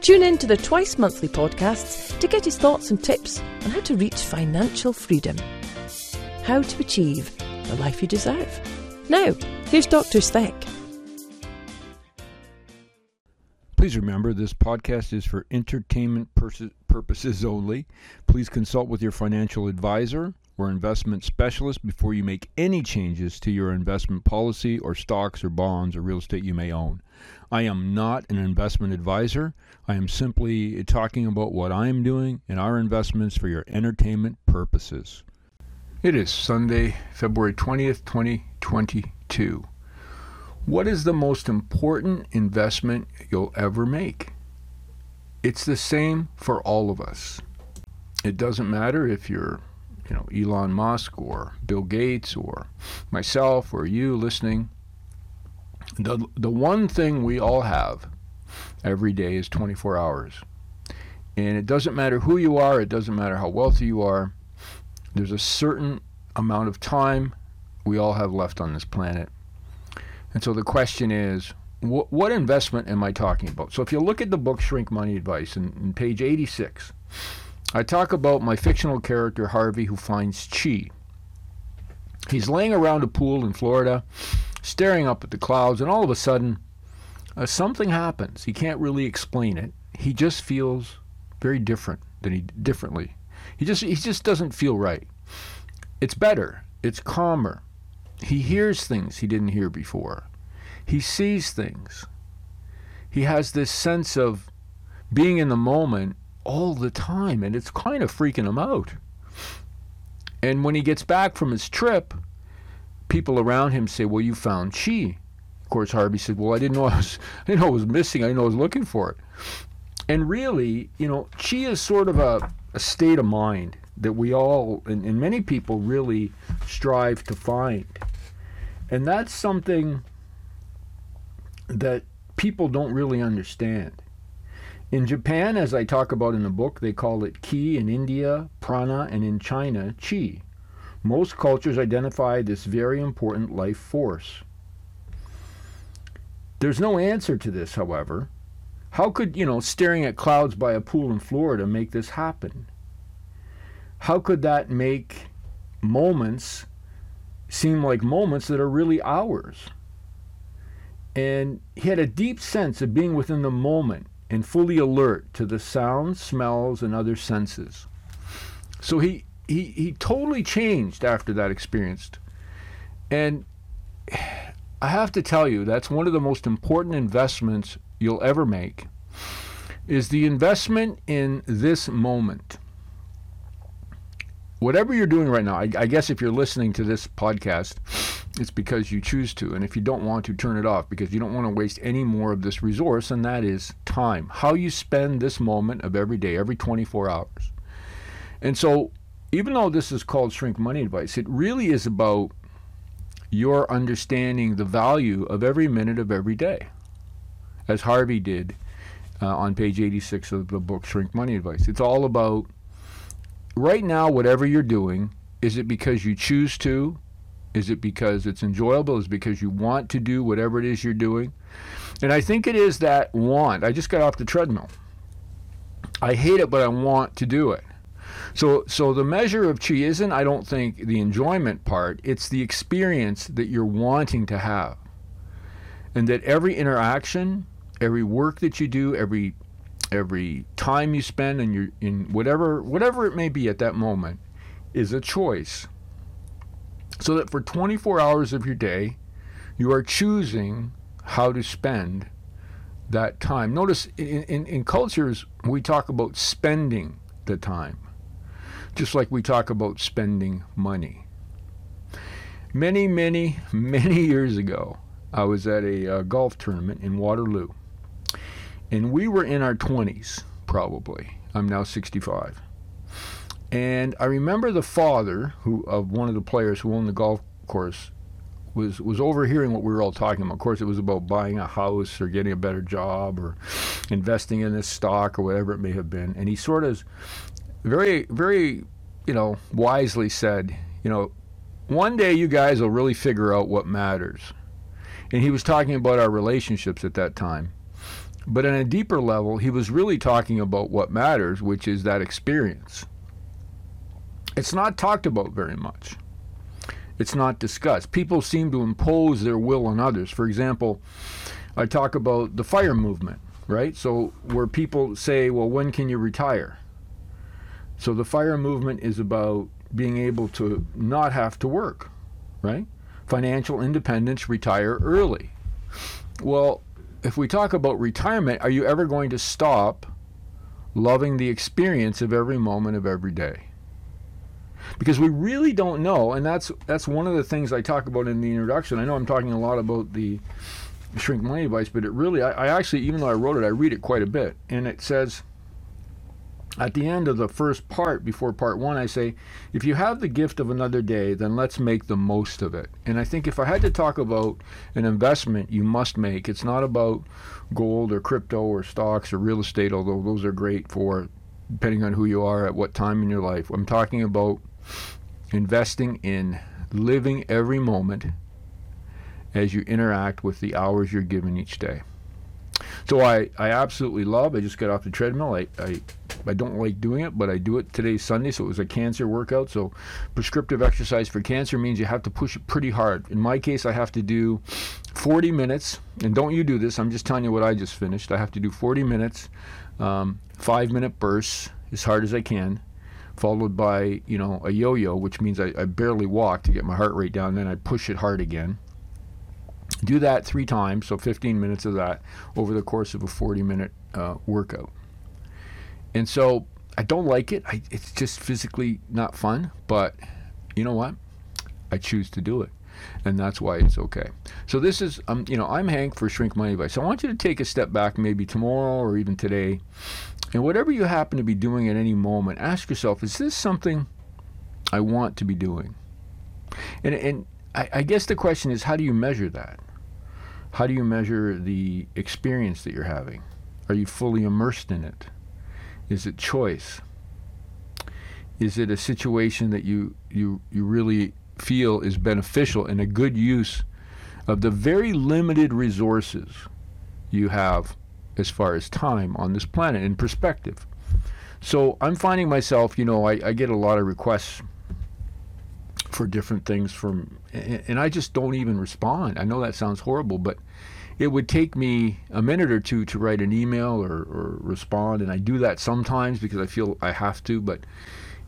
Tune in to the twice monthly podcasts to get his thoughts and tips on how to reach financial freedom. How to achieve the life you deserve. Now, here's Dr. Speck. Please remember this podcast is for entertainment purposes only. Please consult with your financial advisor or investment specialist before you make any changes to your investment policy or stocks or bonds or real estate you may own. I am not an investment advisor. I am simply talking about what I am doing in our investments for your entertainment purposes. It is Sunday, February 20th, 2022. What is the most important investment you'll ever make? It's the same for all of us. It doesn't matter if you're, you know, Elon Musk or Bill Gates or myself or you listening. The, the one thing we all have every day is 24 hours. And it doesn't matter who you are, it doesn't matter how wealthy you are, there's a certain amount of time we all have left on this planet. And so the question is, wh- what investment am I talking about? So if you look at the book Shrink Money Advice in, in page 86, I talk about my fictional character Harvey who finds chi. He's laying around a pool in Florida staring up at the clouds, and all of a sudden, uh, something happens. He can't really explain it. He just feels very different than he differently. He just he just doesn't feel right. It's better. It's calmer. He hears things he didn't hear before. He sees things. He has this sense of being in the moment all the time, and it's kind of freaking him out. And when he gets back from his trip, people around him say, "Well, you found chi." Of course, Harvey said, "Well, I didn't know I was, I didn't know it was missing. I didn't know I was looking for it." And really, you know, chi is sort of a, a state of mind that we all, and, and many people, really strive to find, and that's something that people don't really understand. In Japan, as I talk about in the book, they call it ki. In India, prana, and in China, chi. Most cultures identify this very important life force. There's no answer to this, however. How could, you know, staring at clouds by a pool in Florida make this happen? How could that make moments seem like moments that are really ours? And he had a deep sense of being within the moment and fully alert to the sounds, smells, and other senses. So he he, he totally changed after that experience. And I have to tell you, that's one of the most important investments you'll ever make is the investment in this moment. Whatever you're doing right now, I, I, guess if you're listening to this podcast, it's because you choose to. And if you don't want to, turn it off because you don't want to waste any more of this resource, and that is time. How you spend this moment of every day, every 24 hours. And so even though this is called shrink money advice, it really is about your understanding the value of every minute of every day, as Harvey did uh, on page 86 of the book Shrink Money Advice. It's all about right now, whatever you're doing, is it because you choose to? Is it because it's enjoyable? Is it because you want to do whatever it is you're doing? And I think it is that want. I just got off the treadmill. I hate it, but I want to do it. So, so the measure of chi isn't, I don't think, the enjoyment part. It's the experience that you're wanting to have, and that every interaction, every work that you do, every every time you spend in your in whatever whatever it may be at that moment, is a choice. So that for 24 hours of your day, you are choosing how to spend that time. Notice in, in, in cultures, we talk about spending the time just like we talk about spending money. Many, many, many years ago, I was at a uh, golf tournament in Waterloo. And we were in our 20s, probably. I'm now 65. And I remember the father who of one of the players who owned the golf course was was overhearing what we were all talking about. Of course, it was about buying a house or getting a better job or investing in this stock or whatever it may have been. And he sort of very very you know wisely said, you know, one day you guys will really figure out what matters. And he was talking about our relationships at that time. But on a deeper level, he was really talking about what matters, which is that experience. It's not talked about very much. It's not discussed. People seem to impose their will on others. For example, I talk about the fire movement, right? So, where people say, well, when can you retire? So, the fire movement is about being able to not have to work, right? Financial independence, retire early. Well, if we talk about retirement, are you ever going to stop loving the experience of every moment of every day? Because we really don't know and that's that's one of the things I talk about in the introduction. I know I'm talking a lot about the shrink money advice, but it really I, I actually even though I wrote it, I read it quite a bit. And it says at the end of the first part before part one, I say, if you have the gift of another day, then let's make the most of it. And I think if I had to talk about an investment you must make, it's not about gold or crypto or stocks or real estate, although those are great for depending on who you are at what time in your life. I'm talking about investing in living every moment as you interact with the hours you're given each day. So I, I absolutely love. I just got off the treadmill. I, I I don't like doing it, but I do it. Today's Sunday, so it was a cancer workout. So prescriptive exercise for cancer means you have to push it pretty hard. In my case, I have to do 40 minutes, and don't you do this. I'm just telling you what I just finished. I have to do 40 minutes, um, five minute bursts as hard as I can followed by you know a yo-yo, which means I, I barely walk to get my heart rate down. Then I push it hard again. Do that three times, so 15 minutes of that over the course of a 40-minute uh, workout. And so I don't like it. I, it's just physically not fun. But you know what? I choose to do it and that's why it's okay. So this is, um, you know, I'm Hank for Shrink Money Advice. So I want you to take a step back, maybe tomorrow or even today, and whatever you happen to be doing at any moment, ask yourself, is this something I want to be doing? And, and I, I guess the question is, how do you measure that? How do you measure the experience that you're having? Are you fully immersed in it? Is it choice? Is it a situation that you, you, you really feel is beneficial and a good use of the very limited resources you have as far as time on this planet in perspective. So I'm finding myself, you know, I, I get a lot of requests for different things from, and, I just don't even respond. I know that sounds horrible, but it would take me a minute or two to write an email or, or respond, and I do that sometimes because I feel I have to, but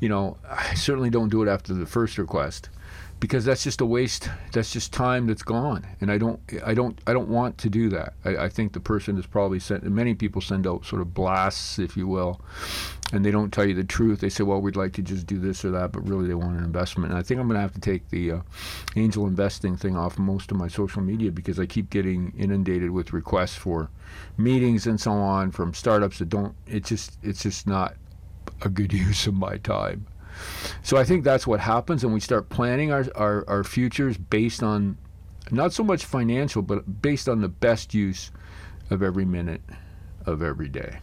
you know, I certainly don't do it after the first request because that's just a waste. That's just time that's gone, and I don't, I don't, I don't want to do that. I, I think the person is probably sent. Many people send out sort of blasts, if you will, and they don't tell you the truth. They say, "Well, we'd like to just do this or that," but really they want an investment. And I think I'm going to have to take the uh, angel investing thing off most of my social media because I keep getting inundated with requests for meetings and so on from startups that don't. It's just, it's just not a good use of my time. So I think that's what happens, and we start planning our, our, our futures based on not so much financial, but based on the best use of every minute of every day.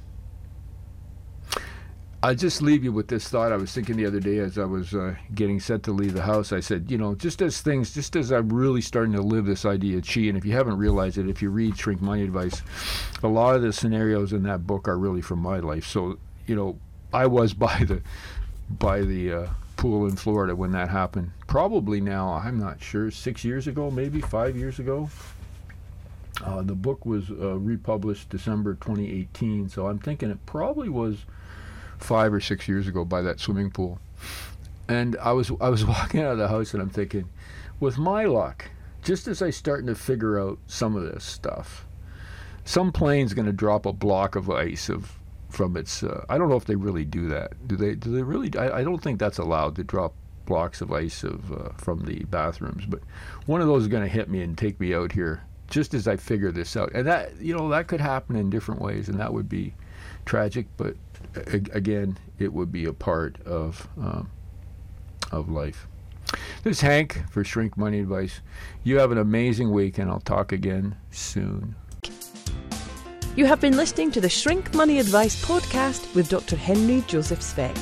I'll just leave you with this thought. I was thinking the other day as I was uh, getting set to leave the house, I said, you know, just as things, just as I'm really starting to live this idea of chi, and if you haven't realized it, if you read Shrink Money Advice, a lot of the scenarios in that book are really from my life. So, you know, I was by the by the uh, pool in Florida when that happened. Probably now, I'm not sure, six years ago, maybe five years ago. Uh, the book was uh, republished December 2018, so I'm thinking it probably was five or six years ago by that swimming pool. And I was I was walking out of the house and I'm thinking, with my luck, just as I starting to figure out some of this stuff, some plane's going to drop a block of ice of from its. Uh, I don't know if they really do that. Do they? Do they really? I, I don't think that's allowed to drop blocks of ice of uh, from the bathrooms. But one of those is going to hit me and take me out here just as I figure this out. And that you know that could happen in different ways, and that would be tragic. But a- again, it would be a part of um, of life. This is Hank for Shrink Money Advice. You have an amazing week, and I'll talk again soon. You have been listening to the Shrink Money Advice podcast with Dr. Henry Joseph Speck.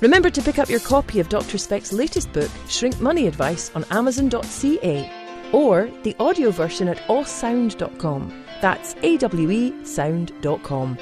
Remember to pick up your copy of Dr. Speck's latest book, Shrink Money Advice, on Amazon.ca or the audio version at awesound.com. That's awesound.com.